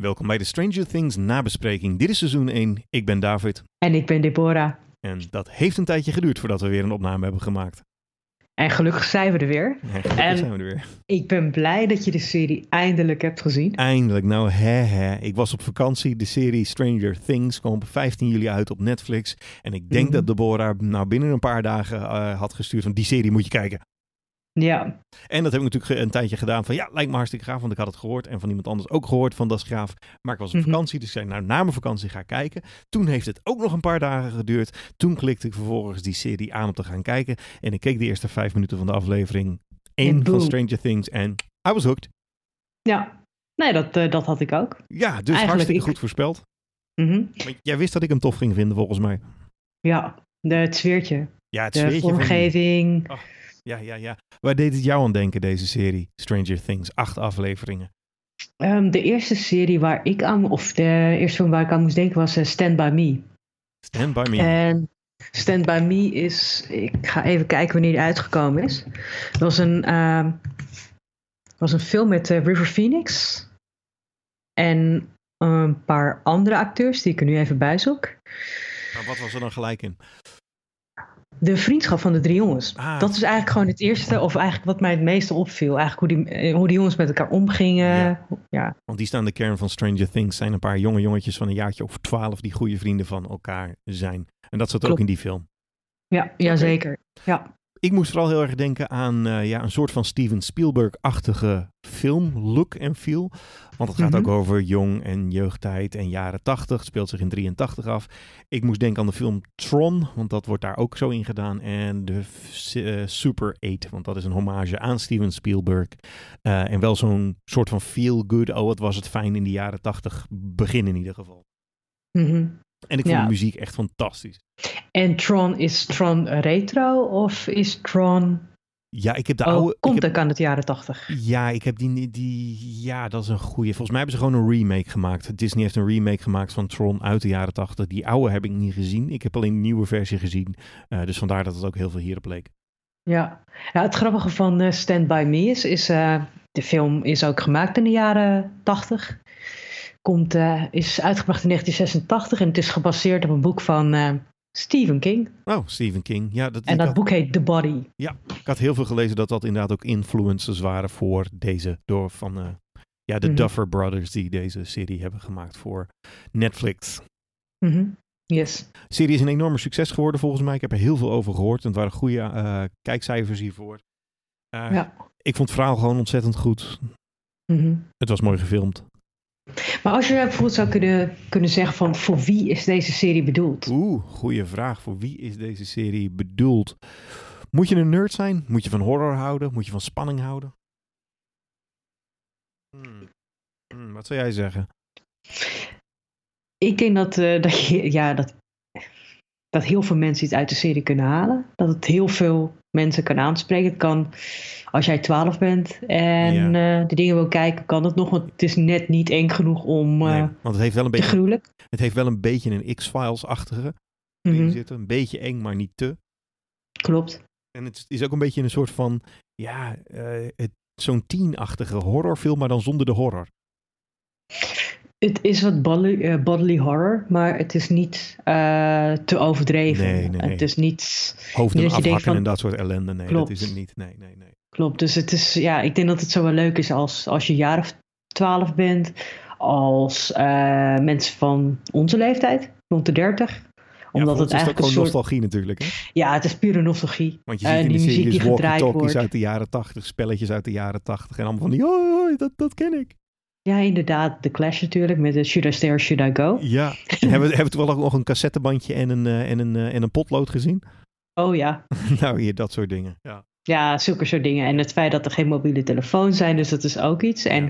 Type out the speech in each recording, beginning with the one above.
Welkom bij de Stranger Things nabespreking. Dit is seizoen 1. Ik ben David. En ik ben Deborah. En dat heeft een tijdje geduurd voordat we weer een opname hebben gemaakt. En gelukkig zijn we er weer. En zijn we er weer. Ik ben blij dat je de serie eindelijk hebt gezien. Eindelijk, nou hè hè. Ik was op vakantie. De serie Stranger Things kwam op 15 juli uit op Netflix. En ik denk Mhm. dat Deborah nou binnen een paar dagen eh, had gestuurd van die serie moet je kijken. Ja, En dat heb ik natuurlijk een tijdje gedaan van ja, lijkt me hartstikke gaaf. Want ik had het gehoord en van iemand anders ook gehoord van dat is gaaf. Maar ik was op Mhm. vakantie, dus ik zei nou na mijn vakantie ga ik kijken. Toen heeft het ook nog een paar dagen geduurd. Toen klikte ik vervolgens die serie aan om te gaan kijken. En ik keek de eerste vijf minuten van de aflevering 1 En van. Stranger Things en I was hooked. ja. Nee, dat, eh, dat had ik ook. Ja, dus Eigenlijk hartstikke ik. goed voorspeld. Mhm. Jij wist dat ik hem tof ging vinden volgens mij. Ja, de, het sfeertje, Ja, het de van die- vormgeving. Ja, ja, ja. Waar deed het jou aan denken, deze serie? Stranger Things, acht afleveringen. Ehm, de eerste serie waar ik aan, of de eerste film waar ik aan moest denken was eh, Stand By Me. Stand By Me. En Stand By Me is, ik ga even kijken wanneer die uitgekomen is. Dat was een, ehm, was een film met eh, River Phoenix. En een paar andere acteurs die ik er nu even bij zoek. Maar wat was er dan gelijk in? De vriendschap van de drie jongens. Ah. Dat is eigenlijk gewoon het eerste, of eigenlijk wat mij het meeste opviel. Eigenlijk hoe die, eh, hoe die jongens met elkaar omgingen. Ja. Ja, Want die staan de kern van Stranger Things. Zijn een paar jonge jongetjes van een jaartje of twaalf die goede vrienden van elkaar zijn. En dat zat ook in die film. ja, ja zeker. Ja. Ik moest vooral heel erg denken aan eh, ja, een soort van Steven Spielberg-achtige film, look en feel. Want het gaat Mhm. ook over jong en jeugdtijd en jaren 80. Het speelt zich in 83 af. Ik moest denken aan de film Tron, want dat wordt daar ook zo in gedaan. En de eh, Super 8, want dat is een hommage aan Steven Spielberg. Eh, en wel zo'n soort van feel-good, oh wat was het fijn in de jaren 80 begin in ieder geval. Mhm. En ik vond Ja. de muziek echt fantastisch. En Tron, is Tron retro of is Tron... Ja, ik heb de oh, oude... ik komt heb- ook aan het jaren tachtig. Ja, ik heb die, die. Ja, dat is een goeie. Volgens mij hebben ze gewoon een remake gemaakt. Disney heeft een remake gemaakt van Tron uit de jaren 80. Die oude heb ik niet gezien. Ik heb alleen een nieuwe versie gezien. Eh, dus vandaar dat het ook heel veel hierop leek. Ja. ja, het grappige van eh, Stand By Me is, is eh, de film is ook gemaakt in de jaren 80. Komt, eh, is uitgebracht in 1986 en het is gebaseerd op een boek van eh, Stephen King. Oh, Stephen King. Ja, dat, En dat had, boek heet The Body. ik had heel veel gelezen dat dat inderdaad ook influencers waren voor deze. Door van. eh, ja, de Mhm. Duffer Brothers die deze serie hebben gemaakt voor Netflix. Mhm. Yes. De serie is een enorm succes geworden volgens mij. Ik heb er heel veel over gehoord. En het waren goede kijkcijfers hiervoor. Eh, Ja. Ik vond het verhaal gewoon ontzettend goed. Mhm. Het was mooi gefilmd. Maar als je bijvoorbeeld zou kunnen, kunnen zeggen van voor wie is deze serie bedoeld? Oeh, goede vraag. Voor wie is deze serie bedoeld? Moet je een nerd zijn? Moet je van horror houden? Moet je van spanning houden? Hmm. Hmm, wat zou jij zeggen? Ik denk dat, eh, dat, je, ja, dat, dat heel veel mensen iets uit de serie kunnen halen. Dat het heel veel mensen kan aanspreken. Het kan, als jij 12 bent en eh de dingen wil kijken, kan het nog. Want het is net niet eng genoeg om eh, Nee, want het heeft wel een te beetje, gruwelijk. het heeft wel een, beetje een X-Files-achtige Mhm, zitten. Een beetje eng, maar niet te. Klopt. En het is ook een beetje een soort van, ja, eh, zo'n teenachtige horrorfilm, maar dan zonder de horror. Het is wat bodily, eh, bodily horror, maar het is niet eh, te overdreven. Nee, nee, nee. Het is niet. Hoofden Dus denkt afhakken van- en dat soort ellende. Nee, Klopt. dat is het niet. Nee, nee, nee. Klopt. Dus het is, ja, ik denk dat het zo wel leuk is als, als je een jaar of 12 bent, als eh, mensen van onze leeftijd, rond de 30. Ja, Omdat ons het is eigenlijk een gewoon soort. nostalgie natuurlijk. Hè? Ja, het is pure nostalgie. Want je ziet in die de muziek die gedraaid wordt. uit de jaren 80, spelletjes uit de jaren 80 en allemaal van die, oh, dat, dat ken ik. Ja, inderdaad. The Clash natuurlijk met de Should I Stay or Should I Go? Ja. En hebben, we- hebben we toevallig ook nog een cassettebandje en een, eh, en een, eh, en een potlood gezien? Oh ja. nou, hier, dat soort dingen. Ja. Ja, zulke soort dingen. En het feit dat er geen mobiele telefoons zijn, dus dat is ook iets. En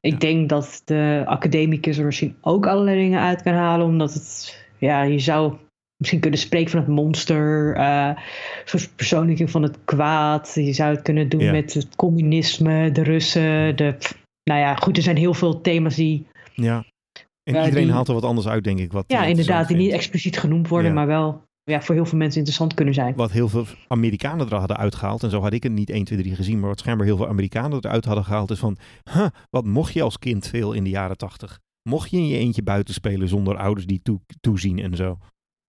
ik Ja. denk dat de academicus er misschien ook allerlei dingen uit kan halen, omdat het, ja, je zou misschien kunnen spreken van het monster, eh, een soort verpersoonlijking van het kwaad. Je zou het kunnen doen Ja. met het communisme, de Russen, de, nou ja, goed, er zijn heel veel thema's die, ja. En iedereen die- haalt er wat anders uit, denk ik. Wat, ja, eh, inderdaad, die niet expliciet genoemd worden, Ja. maar wel ja, voor heel veel mensen interessant kunnen zijn. Wat heel veel Amerikanen er hadden uitgehaald, en zo had ik het niet 1, 2, 3 gezien, maar wat schijnbaar heel veel Amerikanen eruit hadden gehaald, is van, huh, wat mocht je als kind veel in de jaren 80? Mocht je in je eentje buiten spelen zonder ouders die toe, toezien en zo?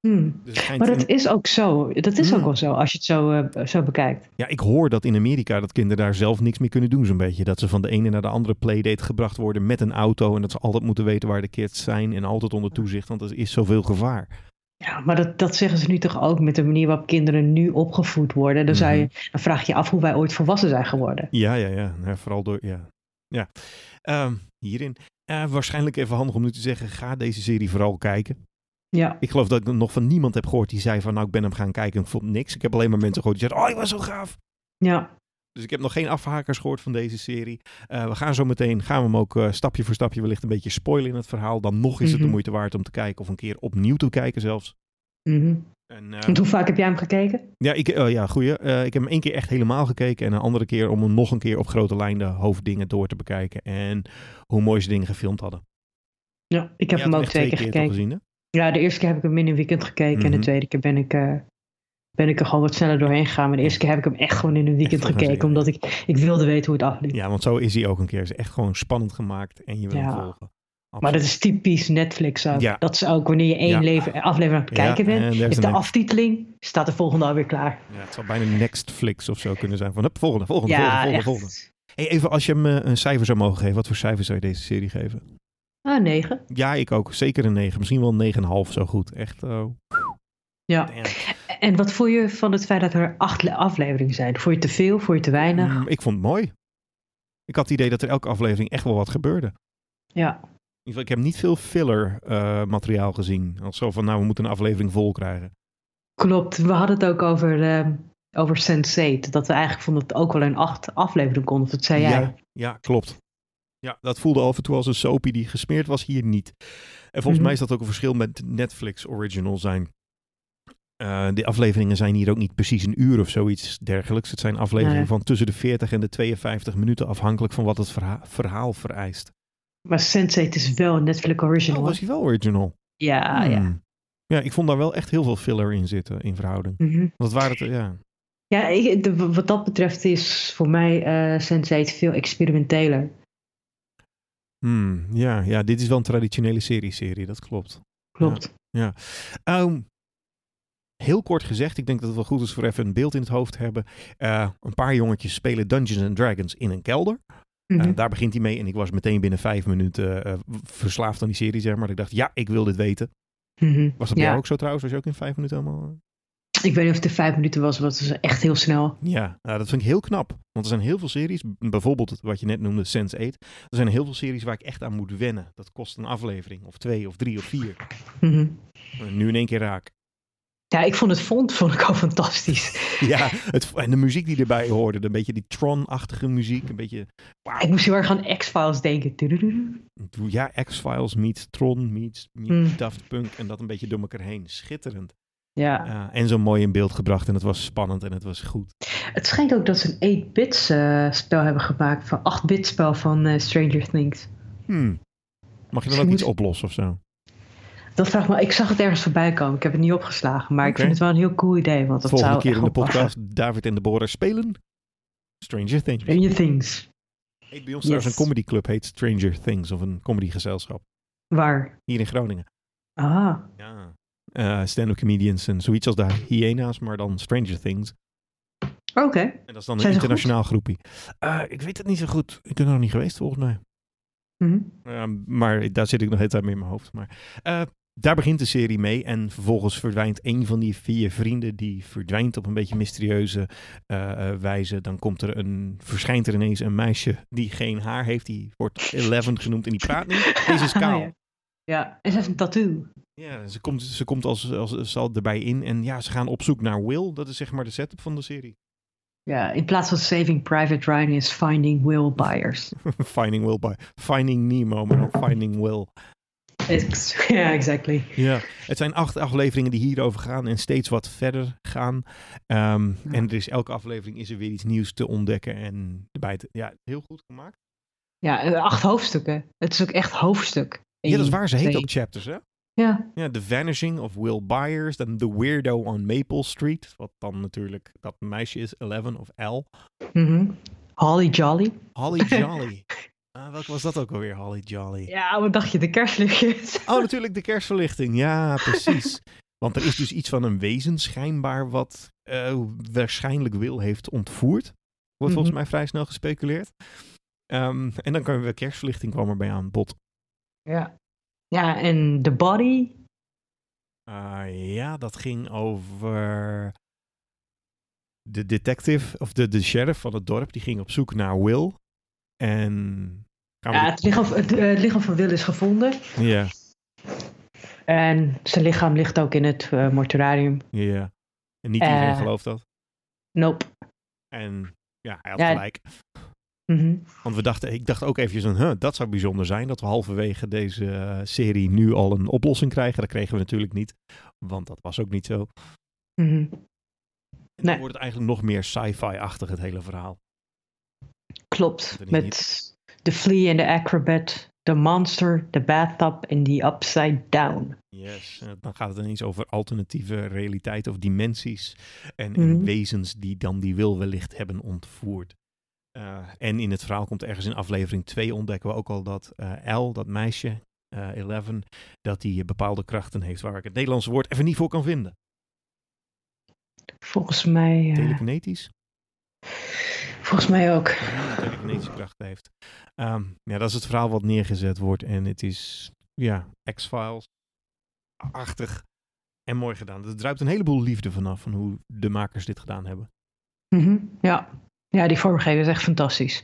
Hmm. Dus Maar dat in- is ook zo. Dat is ook Hmm. wel zo, als je het zo, eh, zo bekijkt. Ja, ik hoor dat in Amerika dat kinderen daar zelf niks meer kunnen doen zo'n beetje. Dat ze van de ene naar de andere playdate gebracht worden met een auto en dat ze altijd moeten weten waar de kids zijn en altijd onder toezicht, want er is zoveel gevaar. Ja, maar dat, dat zeggen ze nu toch ook met de manier waarop kinderen nu opgevoed worden. Dan, zou je, dan vraag je je af hoe wij ooit volwassen zijn geworden. Ja, ja, ja. Nou, vooral door, ja. ja. Ehm, hierin. Eh, waarschijnlijk even handig om nu te zeggen, ga deze serie vooral kijken. Ja, Ik geloof dat ik nog van niemand heb gehoord die zei van, nou, ik ben hem gaan kijken en ik vond niks. Ik heb alleen maar mensen gehoord die zeiden, oh, hij was zo gaaf. ja. Dus ik heb nog geen afhakers gehoord van deze serie. Eh, we gaan zo meteen, gaan we hem ook eh, stapje voor stapje wellicht een beetje spoilen in het verhaal. Dan nog is het de Mhm. moeite waard om te kijken of een keer opnieuw te kijken zelfs. Mhm. En, eh, hoe vaak heb jij hem gekeken? ja, ik, ja, goeie. Ik heb hem één keer echt helemaal gekeken en een andere keer om hem nog een keer op grote lijn de hoofddingen door te bekijken. En hoe mooi ze dingen gefilmd hadden. Ja, ik heb hem ook twee keer gekeken. gezien? Ja, de eerste keer heb ik hem in een weekend gekeken. En Mhm. de tweede keer ben ik, eh, ben ik er gewoon wat sneller doorheen gegaan. Maar de eerste keer heb ik hem echt gewoon in een weekend Echt gekeken. Omdat ik, ik wilde weten hoe het afliep. Ja, want zo is hij ook een keer. Het is echt gewoon spannend gemaakt en je wil hem volgen. Maar dat is typisch Netflix ook. Ja. Dat is ook wanneer je één Ja. aflevering aan het kijken en bent. Is de aftiteling, staat de volgende alweer klaar. Ja, het zou bijna Nextflix of zo kunnen zijn. Van, hup, volgende, volgende, volgende, volgende. Hey, even als je hem eh, een cijfer zou mogen geven, wat voor cijfer zou je deze serie geven? Ah, negen. Ja, ik ook. Zeker een 9. Misschien wel een 9,5 zo goed. Echt, oh, Ja. damn. En wat vond je van het feit dat er acht le- afleveringen zijn? Vond je te veel? Vond je te weinig? Mm, ik vond het mooi. Ik had het idee dat er elke aflevering echt wel wat gebeurde. Ja. In ieder geval, ik heb niet veel filler eh, materiaal gezien. Als zo van, nou, we moeten een aflevering vol krijgen. Klopt, we hadden het ook over, ehm over Sense8. Dat we eigenlijk vonden dat het ook wel een acht aflevering kon. Of dat zei jij? Ja, ja, klopt. Ja, dat voelde af en toe als een soapie die gesmeerd was, hier niet. En volgens Mhm. mij is dat ook een verschil met Netflix original zijn. Eh de afleveringen zijn hier ook niet precies een uur of zoiets dergelijks. Het zijn afleveringen Nee. van tussen de 40 en de 52 minuten, afhankelijk van wat het verha- verhaal vereist. Maar Sense8 is wel een Netflix original. Oh, was hij wel original? Ja, ja. Hmm. Ja, ik vond daar wel echt heel veel filler in zitten in verhouding. Want het waren het, ja. Ja, ik, de- wat dat betreft is voor mij eh Sense8 veel experimenteler. Hmm, ja, ja, dit is wel een traditionele serie-serie, dat klopt. Klopt. Ehm, heel kort gezegd, ik denk dat het wel goed is voor even een beeld in het hoofd te hebben. Eh, een paar jongetjes spelen Dungeons and Dragons in een kelder. Eh, Mhm. daar begint hij mee en ik was meteen binnen vijf minuten eh, verslaafd aan die serie, zeg maar. Ik dacht, ja, ik wil dit weten. Mhm. Was dat bij Ja. jou ook zo trouwens? Was je ook in vijf minuten helemaal... Ik weet niet of het vijf minuten was, want het was echt heel snel. Ja, nou, dat vind ik heel knap. Want er zijn heel veel series, bijvoorbeeld wat je net noemde, Sense8. Er zijn heel veel series waar ik echt aan moet wennen. Dat kost een aflevering, of twee, of drie, of vier. Mhm. Nu in één keer raak. Ja, ik vond het font vond ik al fantastisch. Ja, het, en de muziek die erbij hoorde, een beetje die Tron-achtige muziek. Een beetje, Ik moest heel erg aan X-Files denken. Ja, X-Files meets Tron meets, meets Mm. Daft Punk. En dat een beetje door elkaar heen. Schitterend. Ja. En zo mooi in beeld gebracht. En het was spannend en het was goed. Het schijnt ook dat ze een 8-bits eh, spel hebben gemaakt. Van 8-bit spel van eh, Stranger Things. Hmm. Mag je dan ook iets oplossen of zo? Dat vraag me, ik zag het ergens voorbij komen. Ik heb het niet opgeslagen. Maar ik vind het wel een heel cool idee. Want dat Volgende zou keer in de podcast David en Deborah spelen Stranger Things. Stranger Things. Heet bij ons Yes. een comedyclub, heet Stranger Things. Of een comedygezelschap. Waar? Hier in Groningen. Ah. Ja. Eh stand-up comedians en zoiets als de Hyena's, maar dan Stranger Things. Oké. En dat is dan een internationaal groepje. Eh, ik weet het niet zo goed. Ik ben er nog niet geweest volgens mij. Mhm. Eh, maar daar zit ik nog de hele tijd mee in mijn hoofd. Maar, daar begint de serie mee. En vervolgens verdwijnt een van die vier vrienden. Die verdwijnt op een beetje mysterieuze wijze. Dan komt er een, verschijnt er ineens een meisje die geen haar heeft. Die wordt Eleven genoemd en die praat niet. Deze is kaal. Ja. Ja, en ze heeft een tattoo. Ja, ze komt, ze komt als, als, als al erbij in. En ja, ze gaan op zoek naar Will. Dat is zeg maar de setup van de serie. Ja, in plaats van Saving Private Ryan is Finding Will Buyers. Finding Will by Finding Nemo, maar dan Finding Will. Ja, exactly. Ja, het zijn acht afleveringen die hierover gaan en steeds wat verder gaan. Ehm, Ja. En er is elke aflevering is er weer iets nieuws te ontdekken en erbij te, ja, heel goed gemaakt. Ja, eh, acht hoofdstukken. Het is ook echt hoofdstuk. ja, dat is waar. Ze heet twee. ook chapters, hè? Ja. Ja, The Vanishing of Will Byers. Dan The Weirdo on Maple Street. Wat dan natuurlijk dat meisje is, Eleven of L. Mhm. Holly Jolly. Holly Jolly. Welke was dat ook alweer, Holly Jolly? Ja, wat dacht je? De kerstlichtjes. Oh, natuurlijk de kerstverlichting. Ja, precies. Want er is dus iets van een wezen schijnbaar wat eh, waarschijnlijk Will heeft ontvoerd. Wordt volgens Mhm. mij vrij snel gespeculeerd. Ehm, en dan kan we kerstverlichting kwam erbij aan bod. Ja. Ja, en The Body. Ah, ja, dat ging over de detective of de, de sheriff van het dorp. Die ging op zoek naar Will. En Ja, het, lichaam, het, eh, lichaam van Will is gevonden. ja, En zijn lichaam ligt ook in het eh, mortuarium. ja. En niet iedereen Eh. gelooft dat. Nope. En ja, hij had Ja. gelijk. Mhm. Want we dachten, ik dacht ook eventjes, een, huh, dat zou bijzonder zijn. Dat we halverwege deze eh, serie nu al een oplossing krijgen. Dat kregen we natuurlijk niet. Want dat was ook niet zo. Mhm. En dan Nee. wordt het eigenlijk nog meer sci-fi-achtig, het hele verhaal. Klopt. Met de Flea en de Acrobat, de Monster, de Bathtub en die Upside Down. Yes. En dan gaat het ineens over alternatieve realiteiten of dimensies. En, en Mhm. wezens die dan die wil wellicht hebben ontvoerd. Eh, en in het verhaal komt ergens in aflevering 2 ontdekken we ook al dat eh L, dat meisje, eh 11, dat die bepaalde krachten heeft waar ik het Nederlandse woord even niet voor kan vinden. Volgens mij, Telekinetisch? volgens mij ook. Ja, telekinetische krachten heeft. Ehm, ja, dat is het verhaal wat neergezet wordt. En het is, ja, X-Files-achtig en mooi gedaan. Er druipt een heleboel liefde vanaf van hoe de makers dit gedaan hebben. Mhm. Ja. Ja, die vormgeving is echt fantastisch.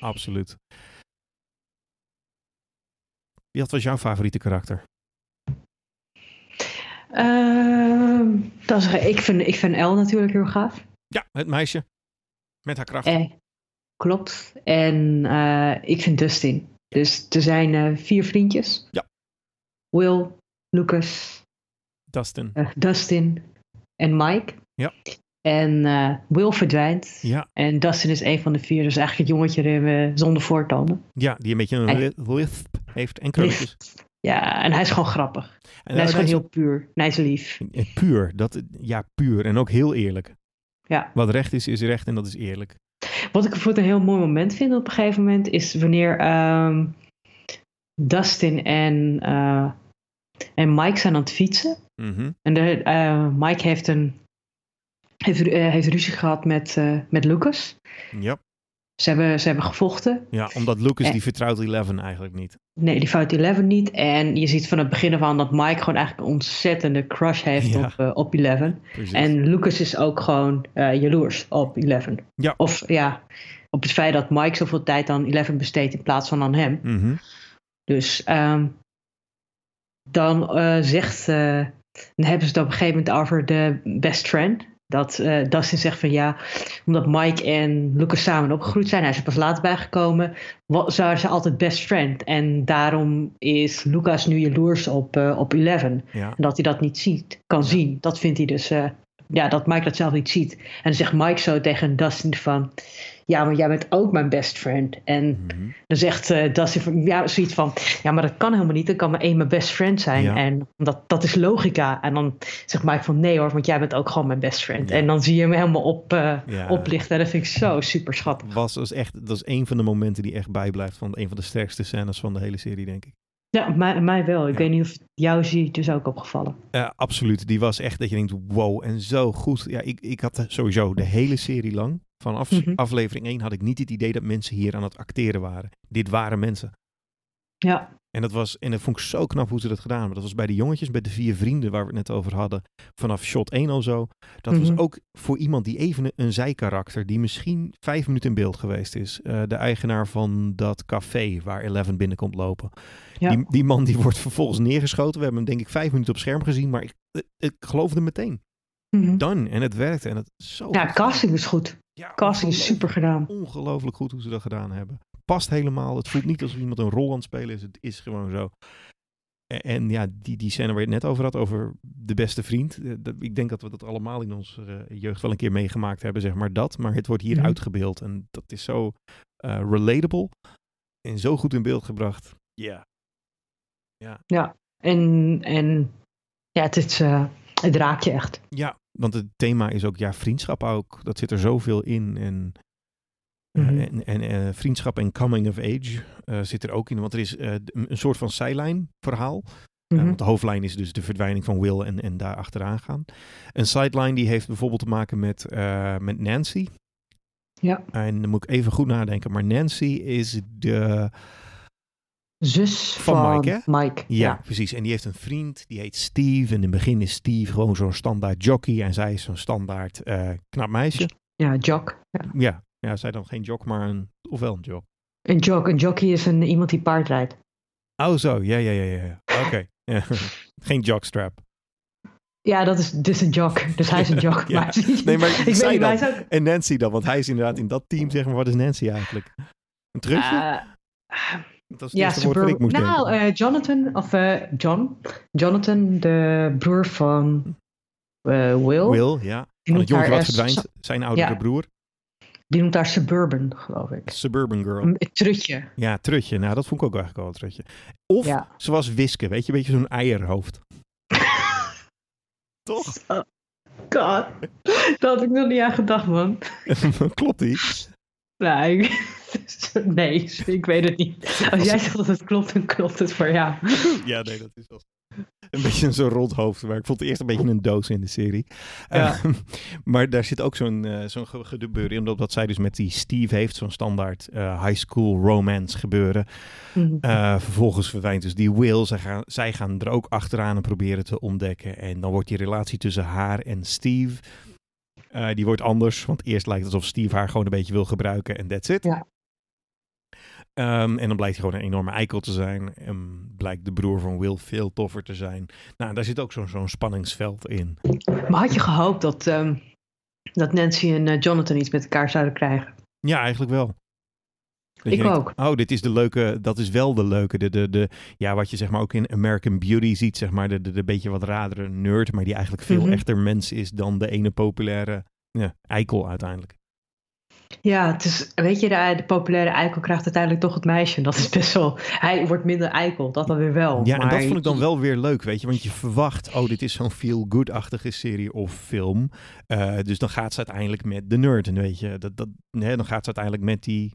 Absoluut. Wie wat was jouw favoriete karakter? Ehm, dat is, ik, vind, ik vind El natuurlijk heel gaaf. Ja, het meisje. Met haar kracht. Eh, klopt. En eh, ik vind Dustin. Dus er zijn eh, vier vriendjes. Ja. Will, Lucas, Dustin. eh, Dustin en Mike. Ja. En eh, Will verdwijnt. Ja, En Dustin is een van de vier. Dus eigenlijk het jongetje eh, zonder voortanden. ja, die een beetje een lisp heeft en krulletjes. Ja, en hij is gewoon grappig. En En hij is oh, gewoon heel puur. En hij is lief. eh, Puur. Dat, ja, puur. En ook heel eerlijk. Ja. Wat recht is, is recht en dat is eerlijk. Wat ik bijvoorbeeld een heel mooi moment vind op een gegeven moment is wanneer ehm, Dustin en, eh, en Mike zijn aan het fietsen. Mhm. En de, eh, Mike heeft, een, heeft, eh, heeft ruzie gehad met, eh, met Lucas. Ja. Ze hebben, ze hebben gevochten. ja, omdat Lucas die vertrouwt Eleven eigenlijk niet. Nee, die fout 11 niet. En je ziet van het begin af aan dat Mike gewoon eigenlijk een ontzettende crush heeft Ja. op, eh, op 11. Precies. En Lucas is ook gewoon jaloers op 11. Ja. Of ja, op het feit dat Mike zoveel tijd aan 11 besteedt in plaats van aan hem. Mhm. Dus ehm, dan zegt, dan hebben ze het op een gegeven moment over de best friend. Dat eh Dustin zegt van ja, omdat Mike en Lucas samen opgegroeid zijn, hij is er pas later bijgekomen, wa- waren ze altijd best friend. En daarom is Lucas nu jaloers op, eh op Eleven. Ja. En dat hij dat niet ziet, kan zien. Dat vindt hij dus, eh, ja, dat Mike dat zelf niet ziet. En dan zegt Mike zo tegen Dustin van, ja, maar jij bent ook mijn best friend. En Mhm. dan zegt eh Dustin van, ja, zoiets van, ja, maar dat kan helemaal niet. Er kan maar één mijn best friend zijn. Ja. En dat, dat is logica. En dan zegt Mike van, nee hoor, want jij bent ook gewoon mijn best friend. Ja. En dan zie je hem helemaal op, eh, Ja. oplichten. En dat vind ik zo super schattig. Was dus echt, dat is een van de momenten die echt bijblijft van een van de sterkste scènes van de hele serie, denk ik. Ja, mij, mij wel. Ik Ja. weet niet of jou zie dus ook opgevallen. Eh, absoluut. Die was echt dat je denkt, wow, en zo goed. Ja, ik, ik had sowieso de hele serie lang, vanaf Mhm. aflevering 1, had ik niet het idee dat mensen hier aan het acteren waren. Dit waren mensen. Ja, En dat, was, en dat vond ik zo knap hoe ze dat gedaan hebben. Dat was bij de jongetjes, bij de vier vrienden waar we het net over hadden. Vanaf shot 1 al zo. Dat Mhm. was ook voor iemand die even een, zijkarakter, die misschien vijf minuten in beeld geweest is. Eh, de eigenaar van dat café waar Eleven binnenkomt lopen. Ja. Die, die man die wordt vervolgens neergeschoten. We hebben hem denk ik vijf minuten op scherm gezien, maar ik, ik, ik geloofde meteen. Mhm. Dan. En het werkte. En het zo ja casting is goed. Ja, Casting is super gedaan. ongelooflijk goed hoe ze dat gedaan hebben. Past helemaal. Het voelt niet alsof iemand een rol aan het spelen is. Het is gewoon zo. En, en ja, die, die scène waar je het net over had, over de beste vriend. eh, Ik denk dat we dat allemaal in onze eh, jeugd wel een keer meegemaakt hebben, zeg maar dat. Maar het wordt hier Mhm. uitgebeeld. En dat is zo eh, relatable. En zo goed in beeld gebracht. Ja. Ja. Ja. En, en ja, het, is, het raakt je echt. Ja, want het thema is ook ja, vriendschap ook. Dat zit er zoveel in. En, mm -hmm. en, en uh, vriendschap en coming of age uh, zit er ook in. Want er is een soort van zijlijn verhaal. Mm -hmm. want de hoofdlijn is dus de verdwijning van Will en, en daar achteraan gaan. Een sideline die heeft bijvoorbeeld te maken met, met Nancy. Ja. En dan moet ik even goed nadenken. Maar Nancy is de zus van, van Mike, hè? Mike. Ja, ja, precies. En die heeft een vriend, die heet Steve. En in het begin is Steve gewoon zo'n standaard jockey. En zij is zo'n standaard knap meisje. Ja, jock. Ja. ja. Ja, zij dan geen jock, maar een, ofwel een jock. Een jock, een jockey is een, iemand die paard rijdt. Oh, zo. Ja, ja, ja, ja. Oké. Okay. geen jockstrap. Ja, dat is dus een jock. Dus hij is een jock. ja. maar, nee, maar ik weet dan. ook... En Nancy dan, want hij is inderdaad in dat team, zeg maar. Wat is Nancy eigenlijk? Een trutje? Uh, dat het ja, wat ik moest nou, uh, Jonathan, of uh, John. Jonathan, de broer van Will. Will, ja. Van het jongetje wat verdwijnt. Zijn oudere ja. broer. Die noemt haar Suburban, geloof ik. Suburban Girl. Een trutje. Ja, trutje. Nou, dat vond ik ook eigenlijk wel een trutje. Of Ja. ze was Wiske, weet je, een beetje zo'n eierhoofd. Toch? Oh, God. Daar had ik nog niet aan gedacht, man. Klopt die? Nee, ik- nee, ik weet het niet. Als jij zegt dat het klopt, dan klopt het voor jou. Ja, nee, dat is wel. Een beetje zo'n rond hoofd. Maar ik vond het eerst een beetje een doos in de serie. Ja. Eh, maar daar zit ook zo'n eh, zo'n ge- gebeuren in. Omdat wat zij dus met die Steve heeft. Zo'n standaard eh, high school romance gebeuren. Mhm. Eh, vervolgens verdwijnt dus die Will. Zij gaan, zij gaan er ook achteraan en proberen te ontdekken. En dan wordt die relatie tussen haar en Steve... die wordt anders. Want eerst lijkt het alsof Steve haar gewoon een beetje wil gebruiken. En that's it. Ja. Ehm, en dan blijkt hij gewoon een enorme eikel te zijn. En blijkt de broer van Will veel toffer te zijn. Nou, daar zit ook zo'n zo'n spanningsveld in. Maar had je gehoopt dat, ehm, dat Nancy en eh, Jonathan iets met elkaar zouden krijgen? Ja, eigenlijk wel. Dat Ik denkt, ook. Oh, dit is de leuke, dat is wel de leuke. De, de, de, ja, wat je zeg maar ook in American Beauty ziet, zeg maar, de, de, de beetje wat radere nerd, maar die eigenlijk veel Mhm. echter mens is dan de ene populaire ja, eikel uiteindelijk. Ja, het is, weet je, de, de populaire eikel krijgt uiteindelijk toch het meisje. Dat is best wel, hij wordt minder eikel, dat dan weer wel. Ja, en dat Maar- vond ik dan wel weer leuk, weet je. Want je verwacht, oh, dit is zo'n feel-good-achtige serie of film. Eh, dus dan gaat ze uiteindelijk met de nerd, weet je. Dat, dat, nee, dan gaat ze uiteindelijk met die...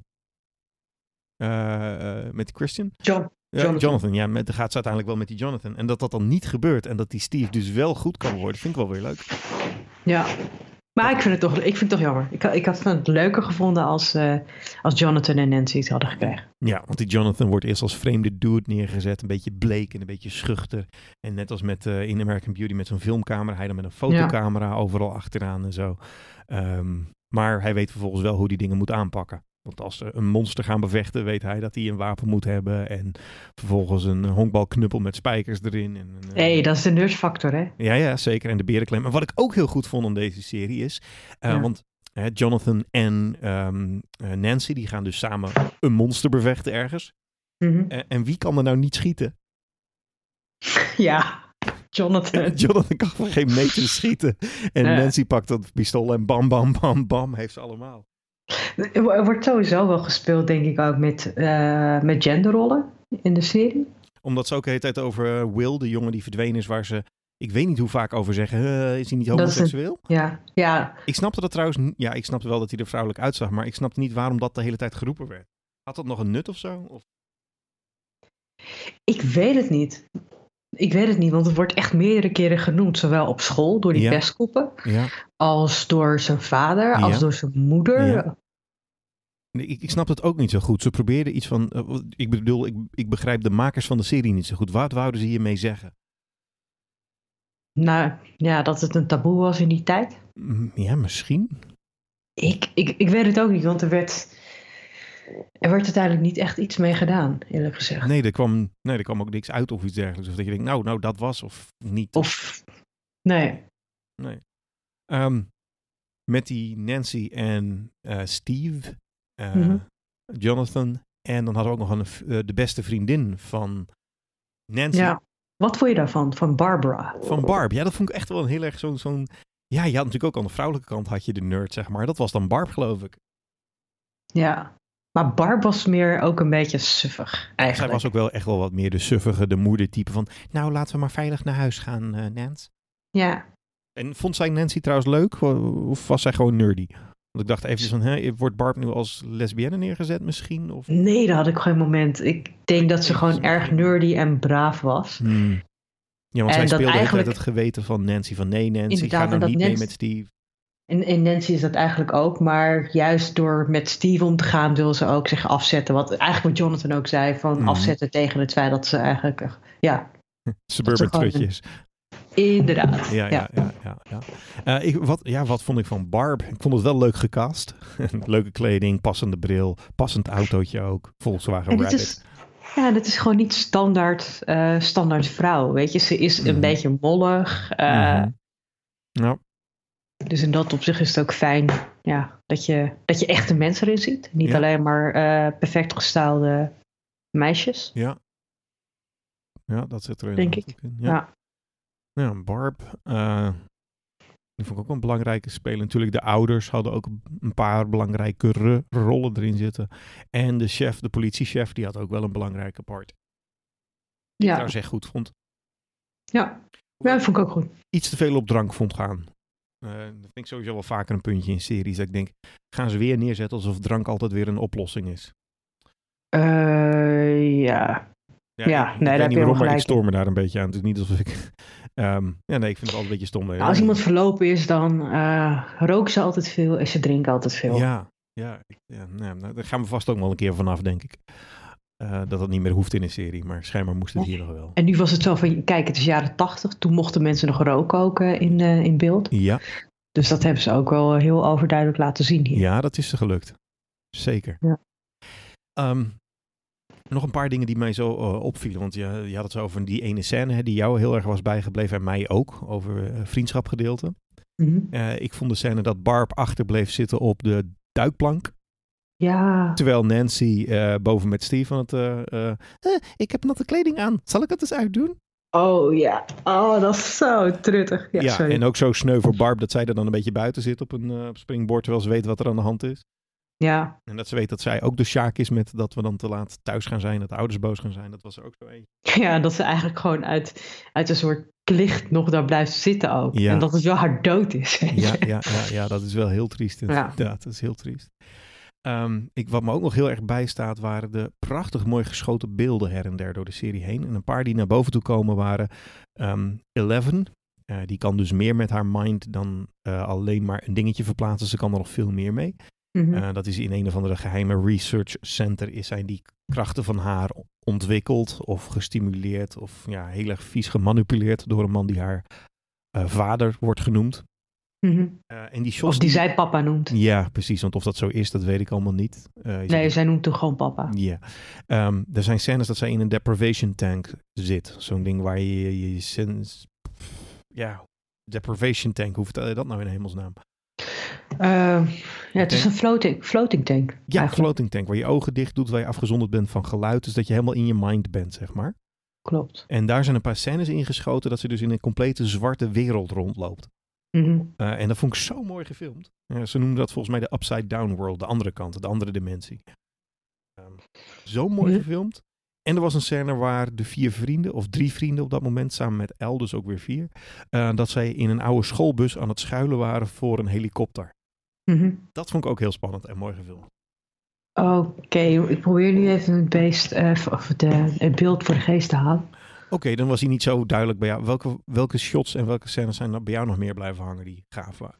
eh, eh, met Christian? John, Jonathan. Jonathan. ja, met, dan gaat ze uiteindelijk wel met die Jonathan. En dat dat dan niet gebeurt en dat die Steve dus wel goed kan worden, vind ik wel weer leuk. Ja. Maar ik vind het toch, ik vind het toch jammer. Ik, ik had het leuker gevonden als, eh, als Jonathan en Nancy het hadden gekregen. Ja, want die Jonathan wordt eerst als vreemde dude neergezet. Een beetje bleek en een beetje schuchter. En net als met eh, in American Beauty met zo'n filmcamera. Hij dan met een fotocamera overal achteraan en zo. Ehm, maar hij weet vervolgens wel hoe die dingen moet aanpakken. Want als ze een monster gaan bevechten, weet hij dat hij een wapen moet hebben. En vervolgens een honkbalknuppel met spijkers erin. En, een, eh, hey, dat is de nerdfactor, hè? Ja, ja, zeker. En de berenklem. En wat ik ook heel goed vond aan deze serie is... eh, Ja. Want Jonathan en ehm, eh, Nancy, die gaan dus samen een monster bevechten ergens. Mhm. En, en wie kan er nou niet schieten? Ja, Jonathan. Jonathan kan van geen meter schieten. En. Nancy pakt dat pistool en bam, bam, bam, bam, heeft ze allemaal. Er wordt sowieso wel gespeeld, denk ik, ook met, eh, met genderrollen in de serie. Omdat ze ook de hele tijd over eh, Will, de jongen die verdwenen is, waar ze... Ik weet niet hoe vaak over zeggen, "Eh, is hij niet is een- homoseksueel? Ja, ja. Ik snapte dat trouwens, ja, ik snapte wel dat hij er vrouwelijk uitzag, maar ik snapte niet waarom dat de hele tijd geroepen werd. Had dat nog een nut of zo? Of... Ik weet het niet. Ik weet het niet, want het wordt echt meerdere keren genoemd. Zowel op school, door die Ja. pestkoppen, Ja. als door zijn vader, als door zijn moeder. Ik, ik snap het ook niet zo goed. Ze probeerden iets van. eh, ik bedoel, ik, ik begrijp de makers van de serie niet zo goed. Wat wouden ze hiermee zeggen? Nou, ja, dat het een taboe was in die tijd. Mm, Ja, misschien. Ik, ik, ik weet het ook niet, want er werd, er werd uiteindelijk niet echt iets mee gedaan, eerlijk gezegd. Nee, er kwam, nee, er kwam ook niks uit of iets dergelijks. Of dat je denkt, nou, nou, dat was of niet. Of, nee. Nee. Ehm, met die Nancy en eh, Steve, eh, Mhm. Jonathan. En dan hadden we ook nog een, eh, de beste vriendin van Nancy. Ja. Wat vond je daarvan, van Barbara? Van Barb. Ja, dat vond ik echt wel een heel erg zo'n... zo'n ja, je had natuurlijk ook aan de vrouwelijke kant had je de nerd, zeg maar. Dat was dan Barb, geloof ik. Ja. Maar Barb was meer ook een beetje suffig, eigenlijk. Zij was ook wel echt wel wat meer de suffige, de moedertype van... Nou, laten we maar veilig naar huis gaan, uh, Nance. Ja. En vond zij Nancy trouwens leuk? Of was zij gewoon nerdy? Want ik dacht even van, hè, wordt Barb nu als lesbienne neergezet misschien? Of? Nee, dat had ik geen moment. Ik denk dat ze gewoon erg nerdy en braaf was. Hmm. Ja, want zij speelde eigenlijk... het geweten van Nancy. Van nee, Nancy, ga nou niet mee met Steve. In, in Nancy is dat eigenlijk ook. Maar juist door met Steve om te gaan, wil ze ook zich afzetten. Wat eigenlijk wat Jonathan ook zei. Van hmm. afzetten tegen het feit dat ze eigenlijk... Ja, Suburban trutjes. Inderdaad. Ja, ja, ja. ja, ja, uh, ik, wat, ja, wat vond ik van Barb? Ik vond het wel leuk gecast. Leuke kleding, passende bril, passend autootje ook. Volkswagen Rabbit. Is, ja, dat is gewoon niet standaard, uh, standaard vrouw. Weet je, ze is een mhm. beetje mollig. Uh, mm Ja. Dus in dat opzicht is het ook fijn ja, dat, je, dat je echte mensen erin ziet. Niet alleen maar perfect gestaalde meisjes. Ja. Ja, dat zit erin. Denk ik. In. ja. Ja, Barb. Uh, die vond ik ook een belangrijke speler. Natuurlijk, de ouders hadden ook een paar belangrijke rollen erin zitten. En de chef, de politiechef, die had ook wel een belangrijke part. Ja. Daar echt goed vond. Ja. ja, dat vond ik ook goed. Iets te veel op drank vond gaan. Uh, dat vind ik sowieso wel vaker een puntje in series. Dat ik denk, gaan ze weer neerzetten alsof drank altijd weer een oplossing is? Uh, ja. Ja, ja ik, nee, ik niet waarom, maar ik stoor me daar een beetje aan. Het is niet alsof ik Um, ja, nee, ik vind het altijd een beetje stom. Nou, als iemand verlopen is, dan uh, roken ze altijd veel en ze drinken altijd veel. Ja, ja, ja nou, daar gaan we vast ook wel een keer vanaf, denk ik. Uh, dat dat niet meer hoeft in een serie, maar schijnbaar moest het hier nog wel. En nu was het zo van, kijk, het is jaren tachtig. Toen mochten mensen nog roken ook in, uh, in beeld. Ja. Dus dat hebben ze ook wel heel overduidelijk laten zien hier. Ja, dat is ze gelukt. Zeker. Ja. Um, nog een paar dingen die mij zo uh, opvielen. Want je, je had het zo over die ene scène hè, die jou heel erg was bijgebleven. En mij ook. Over uh, vriendschapgedeelte. Mm ik vond de scène dat Barb achterbleef zitten op de duikplank. Ja. Terwijl Nancy boven met Steve van het... ik heb natte kleding aan. Zal ik het eens uitdoen? Oh ja. Oh, dat is zo truttig. Ja, ja en ook zo sneu voor Barb dat zij er dan een beetje buiten zit op een springboard. Terwijl ze weet wat er aan de hand is. Ja. En dat ze weet dat zij ook de Sjaak is met dat we dan te laat thuis gaan zijn, dat de ouders boos gaan zijn. Dat was er ook zo eentje. Ja, dat ze eigenlijk gewoon uit, uit een soort plicht nog daar blijft zitten ook. Ja. En dat het wel haar dood is. Ja, ja, ja, ja, dat is wel heel triest. Ja. dat is heel triest. Um, ik, wat me ook nog heel erg bijstaat waren de prachtig mooi geschoten beelden her en der door de serie heen. En een paar die naar boven toe komen waren um, Eleven. Uh, die kan dus meer met haar mind dan uh, alleen maar een dingetje verplaatsen. Ze kan er nog veel meer mee. Eh, dat is in een of andere geheime research center is zijn die krachten van haar ontwikkeld of gestimuleerd of ja, heel erg vies gemanipuleerd door een man die haar uh, vader wordt genoemd. Mhm. Uh, en die shots of die, zij papa noemt. Ja, precies. Want of dat zo is, dat weet ik allemaal niet. nee, zij noemt toch gewoon papa. Ja. Um, er zijn scènes dat zij in een deprivation tank zit. Zo'n ding waar je je, je ja, deprivation tank, hoe vertel je dat nou in hemelsnaam? Uh, ja, het is een floating, floating tank. Ja, een floating tank, waar je ogen dicht doet, waar je afgezonderd bent van geluid. Dus dat je helemaal in je mind bent, zeg maar. Klopt. En daar zijn een paar scènes ingeschoten dat ze dus in een complete zwarte wereld rondloopt. Mm en dat vond ik zo mooi gefilmd. ze noemden dat volgens mij de Upside Down World, de andere kant, de andere dimensie. Um, zo mooi gefilmd. En er was een scène waar de vier vrienden, of drie vrienden op dat moment, samen met El, dus ook weer vier, uh, dat zij in een oude schoolbus aan het schuilen waren voor een helikopter. Mhm. Dat vond ik ook heel spannend en mooi gefilmd. Oké, ik probeer nu even het, beest, uh, of de, het beeld voor de geest te halen. Oké, dan was hij niet zo duidelijk bij jou. Welke, welke shots en welke scènes zijn bij jou nog meer blijven hangen die gaaf waren?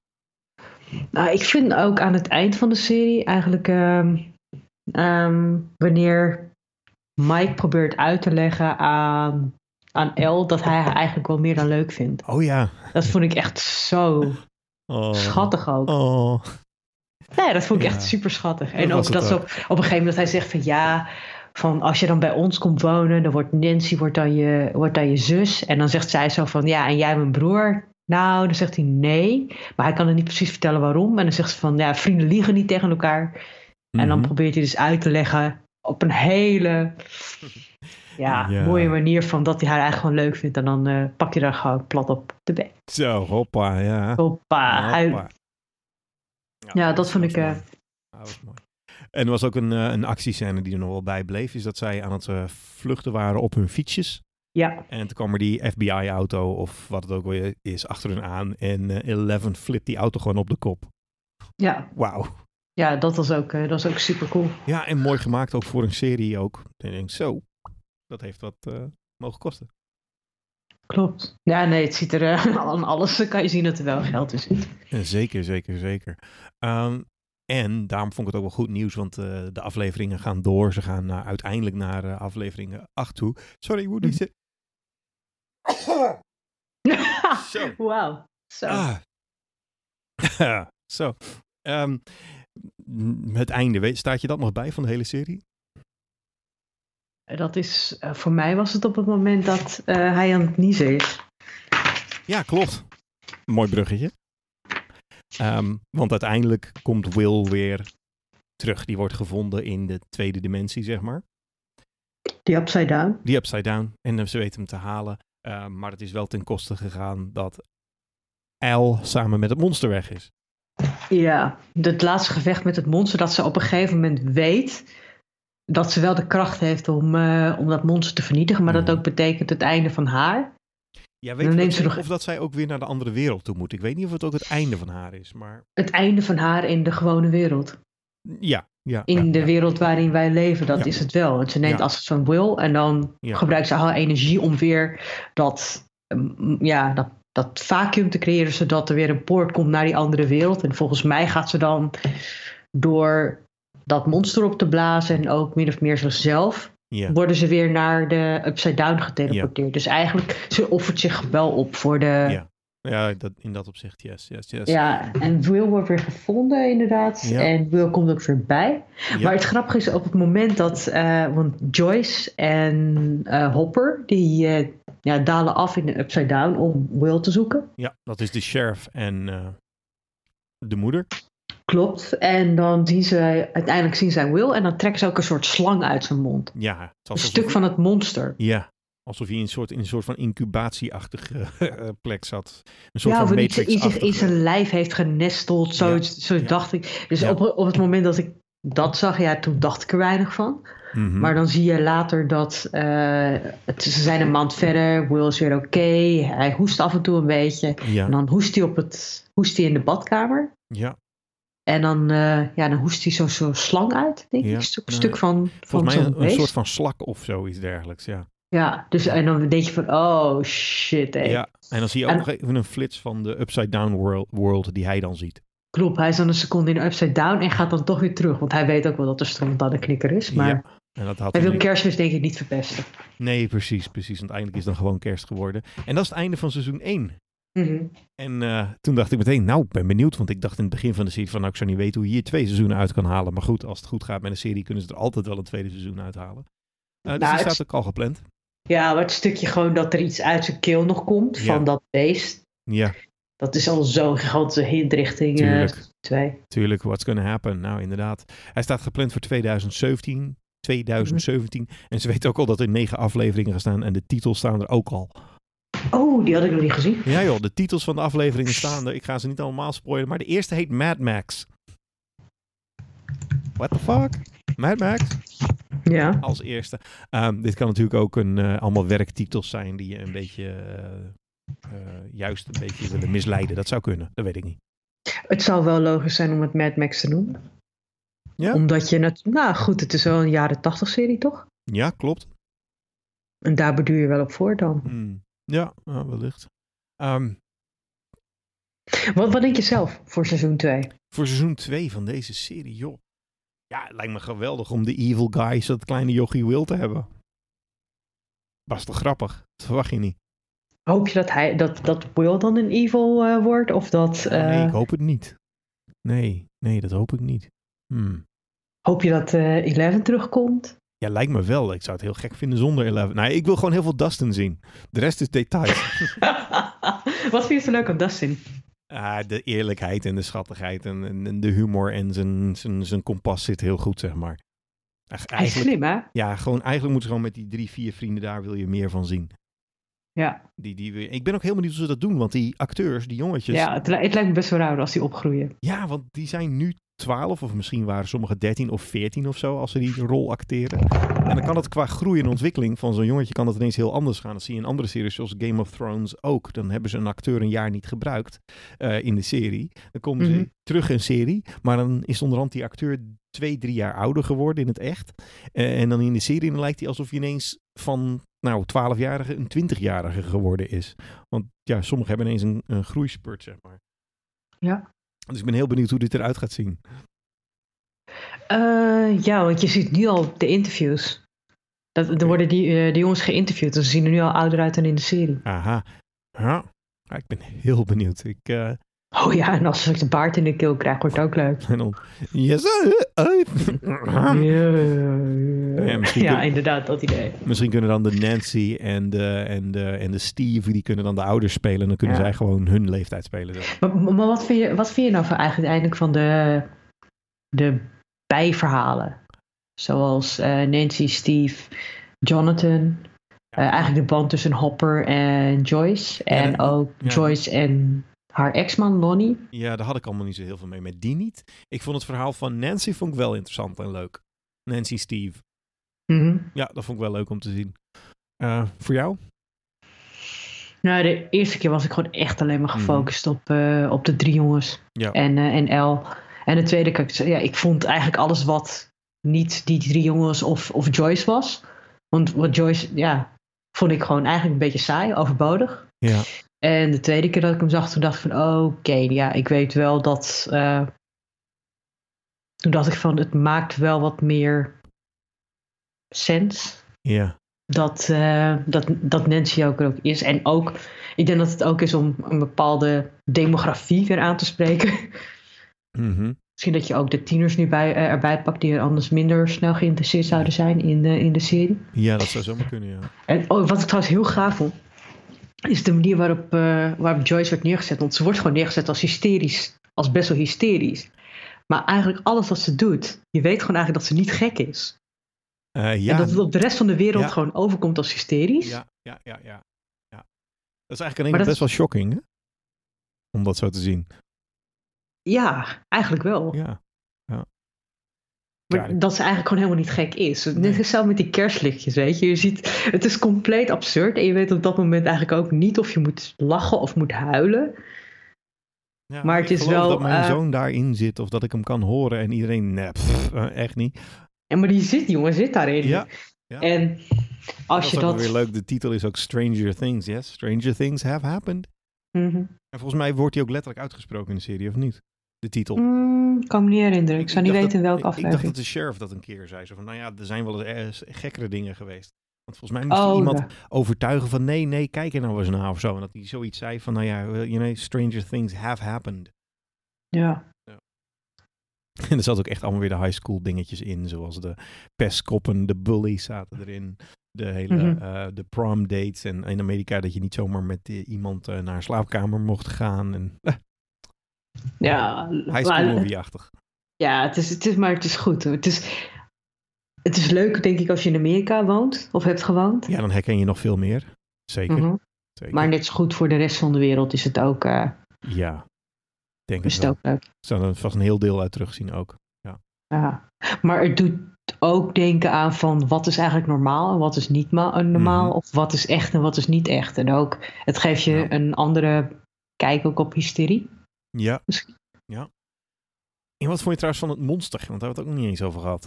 Nou, ik vind ook aan het eind van de serie eigenlijk um, um, wanneer Mike probeert uit te leggen aan, aan El dat hij haar eigenlijk wel meer dan leuk vindt. Oh ja. Dat vond ik echt zo oh. schattig ook. Oh. Nee, dat vond ik echt super schattig. En ook dat op, op een gegeven moment hij zegt van ja, van als je dan bij ons komt wonen, dan wordt Nancy wordt dan, je, wordt dan je zus. En dan zegt zij zo van ja, en jij mijn broer. Nou, dan zegt hij nee. Maar hij kan er niet precies vertellen waarom. En dan zegt ze van ja, vrienden liegen niet tegen elkaar. En dan mhm. probeert hij dus uit te leggen op een hele ja, mooie manier van dat hij haar eigenlijk gewoon leuk vindt. En dan uh, pak je daar gewoon plat op de bek. Zo, hoppa, ja. Hoppa. hoppa. Ja, ja, dat vond ik... Uh... dat was mooi. En er was ook een, uh, een actiescène die er nog wel bij bleef. Is dat zij aan het uh, vluchten waren op hun fietsjes. Ja. En toen kwam er die FBI-auto of wat het ook weer is achter hun aan. En Eleven flipt die auto gewoon op de kop. Ja. Wauw. Ja, dat was ook, dat was ook super cool. Ja, en mooi gemaakt ook voor een serie ook. En ik denk, zo, dat heeft wat mogen kosten. Klopt. Ja, nee, het ziet er uh, aan alles kan je zien dat er wel geld in zit. Zeker, zeker, zeker. Um, en daarom vond ik het ook wel goed nieuws, want uh, de afleveringen gaan door. Ze gaan uh, uiteindelijk naar uh, afleveringen 8 toe. Sorry, hoe die zit. Zo. Wauw. Zo. Ah. Zo. Um, het einde, staat je dat nog bij van de hele serie? Dat is, uh, voor mij was het op het moment dat uh, hij aan het niezen is. Ja, klopt. Mooi bruggetje. Um, want uiteindelijk komt Will weer terug. Die wordt gevonden in de tweede dimensie, zeg maar. Die upside down. Die upside down. En ze weten hem te halen. Uh, maar het is wel ten koste gegaan dat Al samen met het monster weg is. Ja, het laatste gevecht met het monster, dat ze op een gegeven moment weet dat ze wel de kracht heeft om, uh, om dat monster te vernietigen, maar mm. dat ook betekent het einde van haar. Ja, weet je nog... of dat zij ook weer naar de andere wereld toe moet? Ik weet niet of het ook het einde van haar is, maar... Het einde van haar in de gewone wereld. Ja, ja. In ja, de ja. wereld waarin wij leven, dat Ja. is het wel. Want ze neemt als het zo'n wil en dan gebruikt ze haar energie om weer dat, mm, ja, dat, dat vacuüm te creëren, zodat er weer een poort komt naar die andere wereld. En volgens mij gaat ze dan door dat monster op te blazen en ook min of meer zichzelf, worden ze weer naar de Upside Down geteleporteerd. Dus eigenlijk, ze offert zich wel op voor de... Ja. Ja, dat, in dat opzicht, yes, yes, yes. Ja, en Will wordt weer gevonden inderdaad. Ja. En Will komt ook weer bij. Ja. Maar het grappige is op het moment dat... eh, want Joyce en eh, Hopper... die eh, ja, dalen af in de Upside Down om Will te zoeken. Ja, dat is de sheriff en de moeder. Klopt. En dan zien ze... uiteindelijk zien zij Will... en dan trekken ze ook een soort slang uit zijn mond. Ja, het Een stuk van het monster. Ja, alsof hij in een soort, in een soort van incubatieachtige eh, plek zat. Een soort Ja, van of niet in zich in Matrix-achtige. zijn lijf heeft genesteld. Zo, Ja. zo Ja. dacht ik. Dus Ja. op, op het moment dat ik dat zag... ja, toen dacht ik er weinig van. Mhm. Maar dan zie je later dat eh, het, ze zijn een maand verder. Will is weer oké. Hij hoest af en toe een beetje. Ja, En dan hoest hij, op het, hoest hij in de badkamer. ja. En dan, eh, ja, dan hoest hij zo'n zo slang uit, denk ik. Ja. Een stuk, Nou, stuk van, van mij een, soort van slak of zoiets dergelijks, ja. Ja, dus en dan denk je van, oh shit, ja. En dan zie je ook En- nog even een flits van de Upside Down world, world die hij dan ziet. Klopt, hij is dan een seconde in de upside down en gaat dan toch weer terug. Want hij weet ook wel dat er stront aan de knikker is. Maar Ja. En dat had hij wil kerstmis denk ik niet verpesten. Nee, precies, precies. Want eindelijk is het dan gewoon kerst geworden. En dat is het einde van seizoen 1. Mhm. En eh, toen dacht ik meteen, nou, ik ben benieuwd. Want ik dacht in het begin van de serie van, nou, ik zou niet weten hoe je hier twee seizoenen uit kan halen. Maar goed, als het goed gaat met een serie, kunnen ze er altijd wel een tweede seizoen uithalen. Eh dus Nou, die het- staat ook al gepland. Ja, maar het stukje gewoon dat er iets uit zijn keel nog komt Ja. van dat beest. Ja, Dat is al zo'n gigantische hint richting eh, Tuurlijk. twee. tuurlijk, what's gonna happen? Nou, inderdaad. Hij staat gepland voor 2017. 2017. En ze weten ook al dat er negen afleveringen gaan staan. En de titels staan er ook al. Oh, die had ik nog niet gezien. Ja joh, de titels van de afleveringen staan er. Ik ga ze niet allemaal spoilen. Maar de eerste heet Mad Max. What the fuck? Mad Max? Ja. als eerste. Ehm, dit kan natuurlijk ook een, eh, allemaal werktitels zijn die je een beetje, eh, eh, juist een beetje willen misleiden. Dat zou kunnen, dat weet ik niet. Het zou wel logisch zijn om het Mad Max te noemen. Ja? Omdat je het... Nou goed, het is wel een jaren tachtig serie, toch? Ja, klopt. En daar beduur je wel op voor dan. Hmm. Ja, wellicht. Ehm, Wat, wat denk je zelf voor seizoen 2? voor seizoen 2 van deze serie, joh. Ja, het lijkt me geweldig om de evil guys, dat kleine jochie Will te hebben. Was toch grappig? Dat verwacht je niet. Hoop je dat, hij, dat, dat Will dan een evil eh, wordt? Of dat... Oh, nee, eh, ik hoop het niet. Nee, nee, dat hoop ik niet. Hmm. Hoop je dat eh Eleven terugkomt? Ja, lijkt me wel. Ik zou het heel gek vinden zonder Eleven. Nee, ik wil gewoon heel veel Dustin zien. De rest is details. Wat vind je zo leuk aan Dustin? Ah, de eerlijkheid en de schattigheid en, en, en de humor en zijn, zijn, zijn kompas zit heel goed, zeg maar. Ach, Hij is Eigenlijk, slim, hè? ja, gewoon, eigenlijk moeten ze gewoon met die drie, vier vrienden daar wil je meer van zien. Ja. Die, die, ik ben ook helemaal niet hoe ze dat doen, want die acteurs, die jongetjes, Ja, het, het lijkt me best wel raar als die opgroeien. ja, want die zijn nu 12 of misschien waren sommigen 13 of 14 of zo als ze die rol acteren. En dan kan het qua groei en ontwikkeling van zo'n jongetje kan het ineens heel anders gaan. Dat zie je in andere series zoals Game of Thrones ook. Dan hebben ze een acteur een jaar niet gebruikt uh, in de serie. Dan komen ze Mhm. terug in serie, maar dan is onderhand die acteur twee, drie jaar ouder geworden in het echt. Eh, en dan in de serie dan lijkt hij alsof hij ineens van nou, 12-jarige een 20-jarige geworden is. Want ja, sommigen hebben ineens een, een groeispurt, zeg maar. Ja. Dus ik ben heel benieuwd hoe dit eruit gaat zien. Eh, ja, want je ziet nu al de interviews. Dat, er worden die, eh, die jongens geïnterviewd. Dus ze zien er nu al ouder uit dan in de serie. Aha. Ja. Ja, ik ben heel benieuwd. Ik, eh, Oh ja, en als ik de baard in de keel krijg, wordt het ook leuk. en dan... Yes. Ja, inderdaad, dat idee. Misschien kunnen dan de Nancy en de, en, de, en de Steve, die kunnen dan de ouders spelen. En dan kunnen Ja. zij gewoon hun leeftijd spelen. Maar, maar wat, vind je, wat vind je nou van eigenlijk eindelijk van de, de bijverhalen? Zoals eh, Nancy, Steve, Jonathan. Eh, eigenlijk de band tussen Hopper en Joyce. Ja, en ook. Joyce en haar ex-man Lonnie. Ja, daar had ik allemaal niet zo heel veel mee. Met die niet. Ik vond het verhaal van Nancy vond ik wel interessant en leuk. Nancy Steve. Mhm. Ja, dat vond ik wel leuk om te zien. Eh, voor jou? Nou, de eerste keer was ik gewoon echt alleen maar gefocust op, eh, op de drie jongens. Mhm. Ja. En, eh, en El. En de tweede keer, ja, ik vond eigenlijk alles wat niet die drie jongens of, of Joyce was. Want wat Joyce, ja, vond ik gewoon eigenlijk een beetje saai, overbodig. Ja. En de tweede keer dat ik hem zag, toen dacht ik van, oké, ja, ik weet wel dat... eh, toen dacht ik van, het maakt wel wat meer sens Ja. dat, eh, dat, dat Nancy ook er ook is. En ook, ik denk dat het ook is om een bepaalde demografie weer aan te spreken. Mhm. Misschien dat je ook de tieners nu bij, eh, erbij pakt die er anders minder snel geïnteresseerd zouden zijn in de, in de serie. Ja, dat zou zomaar kunnen, ja. En oh, wat ik trouwens heel gaaf vond, is de manier waarop, eh, waarop Joyce werd neergezet. Want ze wordt gewoon neergezet als hysterisch, als best wel hysterisch. Maar eigenlijk alles wat ze doet, je weet gewoon eigenlijk dat ze niet gek is. Eh, ja. En dat het op de rest van de wereld Ja. gewoon overkomt als hysterisch. ja, ja, ja, ja, ja. Dat is eigenlijk Maar dat best wel shocking, hè? Om dat zo te zien. Ja, eigenlijk wel. Ja. Maar dat ze eigenlijk gewoon helemaal niet gek is. Nee. Net zelf met die kerstlichtjes, weet je. Je ziet, het is compleet absurd. En je weet op dat moment eigenlijk ook niet of je moet lachen of moet huilen. Ja, Maar het is wel, dat mijn eh, zoon daarin zit of dat ik hem kan horen en iedereen, nee, pff, eh, echt niet. En maar die zit, die jongen zit daarin. Ja, ja. En als dat je dat... weer leuk. De titel is ook Stranger Things. Yes, Stranger Things have happened. Mhm. En volgens mij wordt die ook letterlijk uitgesproken in de serie, of niet? De titel. Mm, ik kan me niet herinneren. Ik zou niet weten in welke ik- Ik dacht aflevering. dat de sheriff dat een keer zei. Zo van, nou ja, er zijn wel eens gekkere dingen geweest. Want volgens mij moest Oh, iemand ja. overtuigen van, nee, nee, kijk er nou eens naar of zo. En dat hij zoiets zei van, nou ja, you know, Stranger Things have happened. ja. En er zat ook echt allemaal weer de high school dingetjes in. Zoals de pestkoppen, de bullies zaten erin. De hele Mhm. eh, de prom dates. En in Amerika dat je niet zomaar met eh, iemand eh, naar een slaapkamer mocht gaan. En, Ja, high school movie-achtig. ja het, is, het is, maar het is goed. Het is, het is leuk, denk ik, als je in Amerika woont of hebt gewoond. Ja, dan herken je nog veel meer. Zeker. Mhm. zeker. Maar net zo goed voor de rest van de wereld is het ook, eh Ja, denk is het wel. ook leuk. Zou er vast een heel deel uit terugzien ook. Ja. Maar het doet ook denken aan van wat is eigenlijk normaal en wat is niet ma- normaal. Mhm. Of wat is echt en wat is niet echt. En ook, het geeft je Ja. een andere kijk ook op hysterie. Ja. Misschien. Ja. En wat vond je trouwens van het monster? Want daar hebben we het ook nog niet eens over gehad.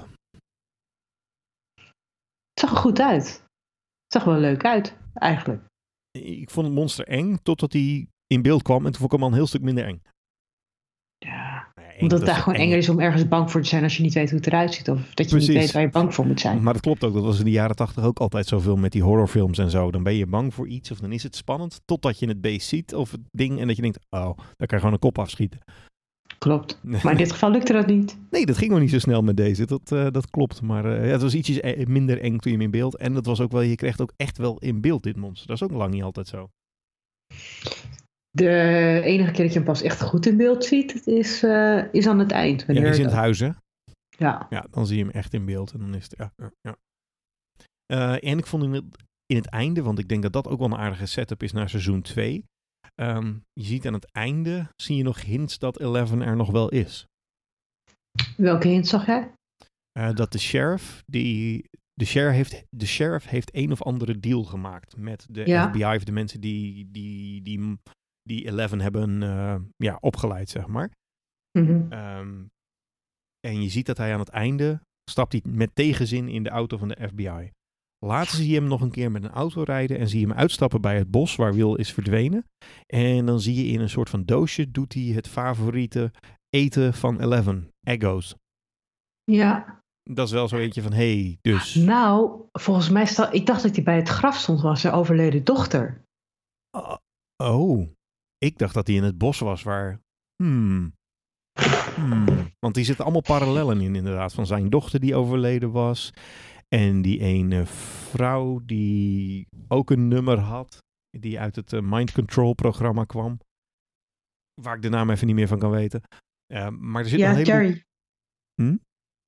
Het zag er goed uit. Het zag er wel leuk uit, eigenlijk. Ik vond het monster eng totdat hij in beeld kwam. En toen vond ik hem al een heel stuk minder eng. Omdat dat het daar gewoon eng. enger is om ergens bang voor te zijn als je niet weet hoe het eruit ziet. Of dat je Precies. niet weet waar je bang voor moet zijn. Maar dat klopt ook. Dat was in de jaren tachtig ook altijd zoveel met die horrorfilms en zo. Dan ben je bang voor iets of dan is het spannend. Totdat je het beest ziet of het ding. En dat je denkt, oh, daar kan je gewoon een kop afschieten. Klopt. Maar in dit geval lukte dat niet. Nee, dat ging nog niet zo snel met deze. Dat, eh, dat klopt. Maar eh, ja, het was ietsjes eh, minder eng toen je hem in beeld. En dat was ook wel, je kreeg ook echt wel in beeld, dit monster. Dat is ook lang niet altijd zo. De enige keer dat je hem pas echt goed in beeld ziet, is, eh, is aan het eind. Ja, Wanneer is in het huis, hè? ja. Ja, dan zie je hem echt in beeld. En dan is het, ja. ja. Eh, en ik vond in het, in het einde, want ik denk dat dat ook wel een aardige setup is naar seizoen 2. Ehm, je ziet aan het einde, zie je nog hints dat Eleven er nog wel is. Welke hint zag jij? Eh, dat de sheriff, die, de, sheriff heeft, de sheriff heeft een of andere deal gemaakt met de Ja. FBI of de mensen die, die, die, die Eleven hebben eh, ja, opgeleid, zeg maar. Mhm. Ehm, en je ziet dat hij aan het einde stapt hij met tegenzin in de auto van de FBI. Later zie je hem nog een keer met een auto rijden en zie je hem uitstappen bij het bos waar Will is verdwenen. En dan zie je in een soort van doosje doet hij het favoriete eten van Eleven, Eggo's. Ja. Dat is wel zo eentje van, hey, dus... Nou, volgens mij sta, ik dacht dat hij bij het graf stond van zijn overleden dochter. Oh, ik dacht dat hij in het bos was waar... Hmm. Hmm. Want die zitten allemaal parallellen in inderdaad. Van zijn dochter die overleden was. En die ene vrouw die ook een nummer had. Die uit het eh, Mind Control programma kwam. Waar ik de naam even niet meer van kan weten. Eh, maar er zit Ja, een heleboel... Terry. Hm?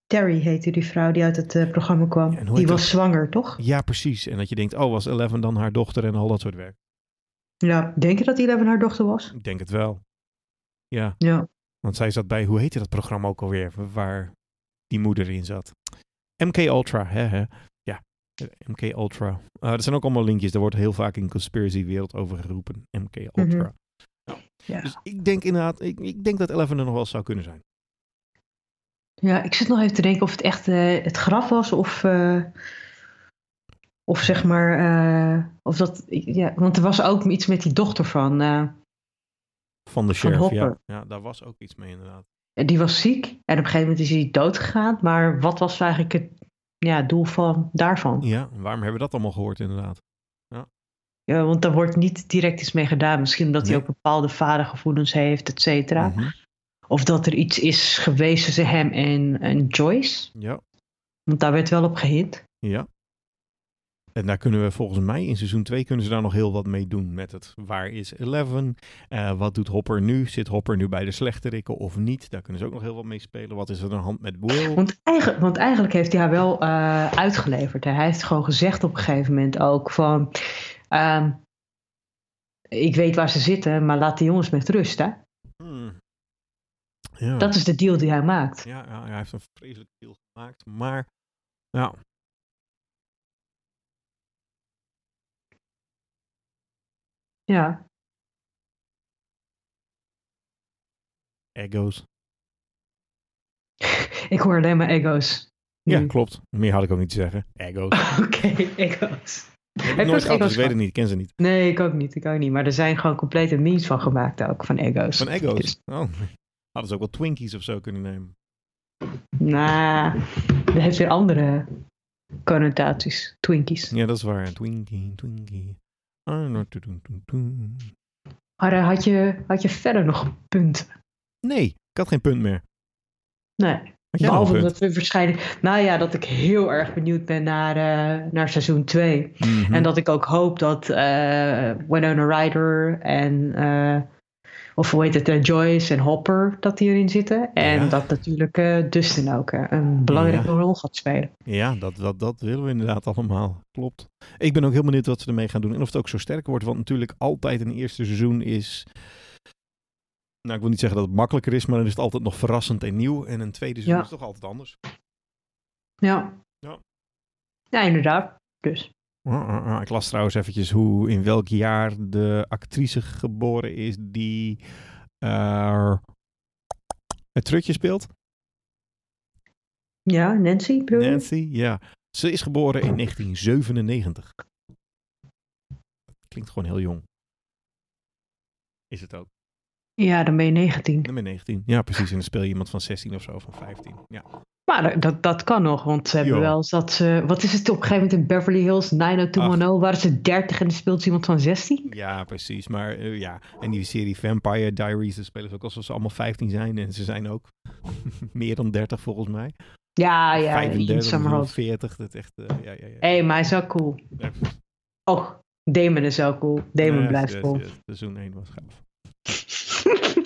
Terry heette die vrouw die uit het eh, programma kwam. Ja, die was dat? zwanger, toch? Ja, precies. En dat je denkt, oh, was Eleven dan haar dochter en al dat soort werk. Ja. Denk je dat die Eleven haar dochter was? Ik denk het wel. Ja. Ja. Want zij zat bij, hoe heette dat programma ook alweer, waar die moeder in zat? MK Ultra, hè, hè? Ja, eh, MK Ultra. Uh, er zijn ook allemaal linkjes, daar wordt heel vaak in conspiracy wereld over geroepen. MK Ultra. Ja. Dus ik denk inderdaad, ik, ik denk dat Eleven er nog wel zou kunnen zijn. ja, ik zit nog even te denken of het echt eh, het graf was of... of zeg maar... eh, of dat, ja, want er was ook iets met die dochter van... eh, Van de sheriff, ja. Hopper. Ja, daar was ook iets mee inderdaad. die was ziek en op een gegeven moment is hij dood gegaan. Maar wat was eigenlijk het ja, doel van, daarvan? Ja, en waarom hebben we dat allemaal gehoord inderdaad? Ja, want daar wordt niet direct iets mee gedaan. Misschien omdat hij ook bepaalde vadergevoelens heeft, et cetera. Mhm. Of dat er iets is geweest tussen hem en, en Joyce. Ja, Want daar werd wel op gehint. ja. En daar kunnen we volgens mij in seizoen 2 kunnen ze daar nog heel wat mee doen met het waar is Eleven? Eh, wat doet Hopper nu? Zit Hopper nu bij de slechterikken of niet? Daar kunnen ze ook nog heel wat mee spelen. Wat is er aan de hand met Will? Want eigenlijk, want eigenlijk heeft hij haar wel eh, uitgeleverd. Hè. Hij heeft gewoon gezegd op een gegeven moment ook van... ehm, ik weet waar ze zitten, maar laat de jongens met rust. Hè? Hmm. Ja. Dat is de deal die hij maakt. Ja, ja, hij heeft een vreselijk deal gemaakt. Maar ja, Ja. ego's. Ik hoor alleen maar ego's. Ja, nu. klopt. Meer had ik ook niet te zeggen. Ego's. Oké, ego's. Ik heb je nooit gehad, dus ik weet het niet. Ik ken ze niet. Nee, ik ook niet. Ik ook niet. Maar er zijn gewoon complete memes van gemaakt ook, van ego's. Van ego's. Dus, Oh. Hadden ze ook wel Twinkies of zo kunnen nemen. nou, dat heeft weer andere connotaties. Twinkies. Ja, dat is waar. Twinkie, Twinkie. Maar eh, had je, had je verder nog punten? Nee, ik had geen punt meer. Nee. Behalve een punt? dat we waarschijnlijk... Nou ja, dat ik heel erg benieuwd ben naar, eh, naar seizoen 2. Mhm. En dat ik ook hoop dat eh Winona Ryder en... of hoe heet het, eh, Joyce en Hopper, dat die erin zitten. En Ja. dat natuurlijk eh, Dustin ook een belangrijke Ja. rol gaat spelen. Ja, dat, dat, dat willen we inderdaad allemaal. Klopt. Ik ben ook heel benieuwd wat ze ermee gaan doen. En of het ook zo sterk wordt. Want natuurlijk altijd een eerste seizoen is... Nou, ik wil niet zeggen dat het makkelijker is. Maar dan is het altijd nog verrassend en nieuw. En een tweede seizoen Ja. is toch altijd anders. Ja. Ja. Ja, inderdaad. Dus. Ik las trouwens eventjes hoe in welk jaar de actrice geboren is die eh, het trutje speelt. Ja, Nancy, bedoel? Nancy, ja. Ze is geboren in 1997. Klinkt gewoon heel jong. Is het ook. Ja, dan ben je 19. Dan ben je 19. Ja, precies. En dan speel je iemand van 16 of zo, van 15. Ja, Maar dat- dat, kan nog, want ze hebben wel dat ze... Wat is het op een gegeven moment in Beverly Hills, 90210, waren ze 30 en dan speelt ze iemand van 16? ja precies. Maar eh, ja, en die serie Vampire Diaries, daar spelen ze ook alsof ze allemaal 15 zijn. En ze zijn ook meer dan 30 volgens mij. Ja, ja, 35 iets aan of mijn hoofd. 40. Dat echt, eh, ja, ja, ja. Hé, maar hij is wel cool. Ja. Oh, Damon is wel cool. Damon Yes, blijft yes, cool. yes. Seizoen 1 was gaaf.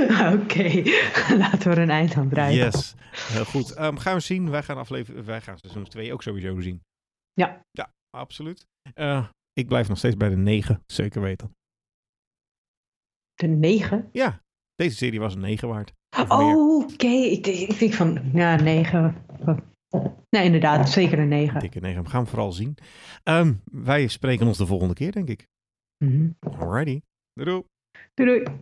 Oké, laten we er een eind aan breien. Yes, heel goed. Ehm, gaan we zien. Wij gaan, aflever wij gaan seizoen 2 ook sowieso zien. Ja. Ja, absoluut. Eh, ik blijf nog steeds bij de 9, zeker weten. De 9? Ja, deze serie was een 9 waard. Oh, oké. Ik, ik denk van, ja, negen. Nee, inderdaad. Zeker een negen. Dikke 9. We gaan hem vooral zien. Ehm, wij spreken ons de volgende keer, denk ik. Mhm. Alrighty. Doei doei. Doei doei.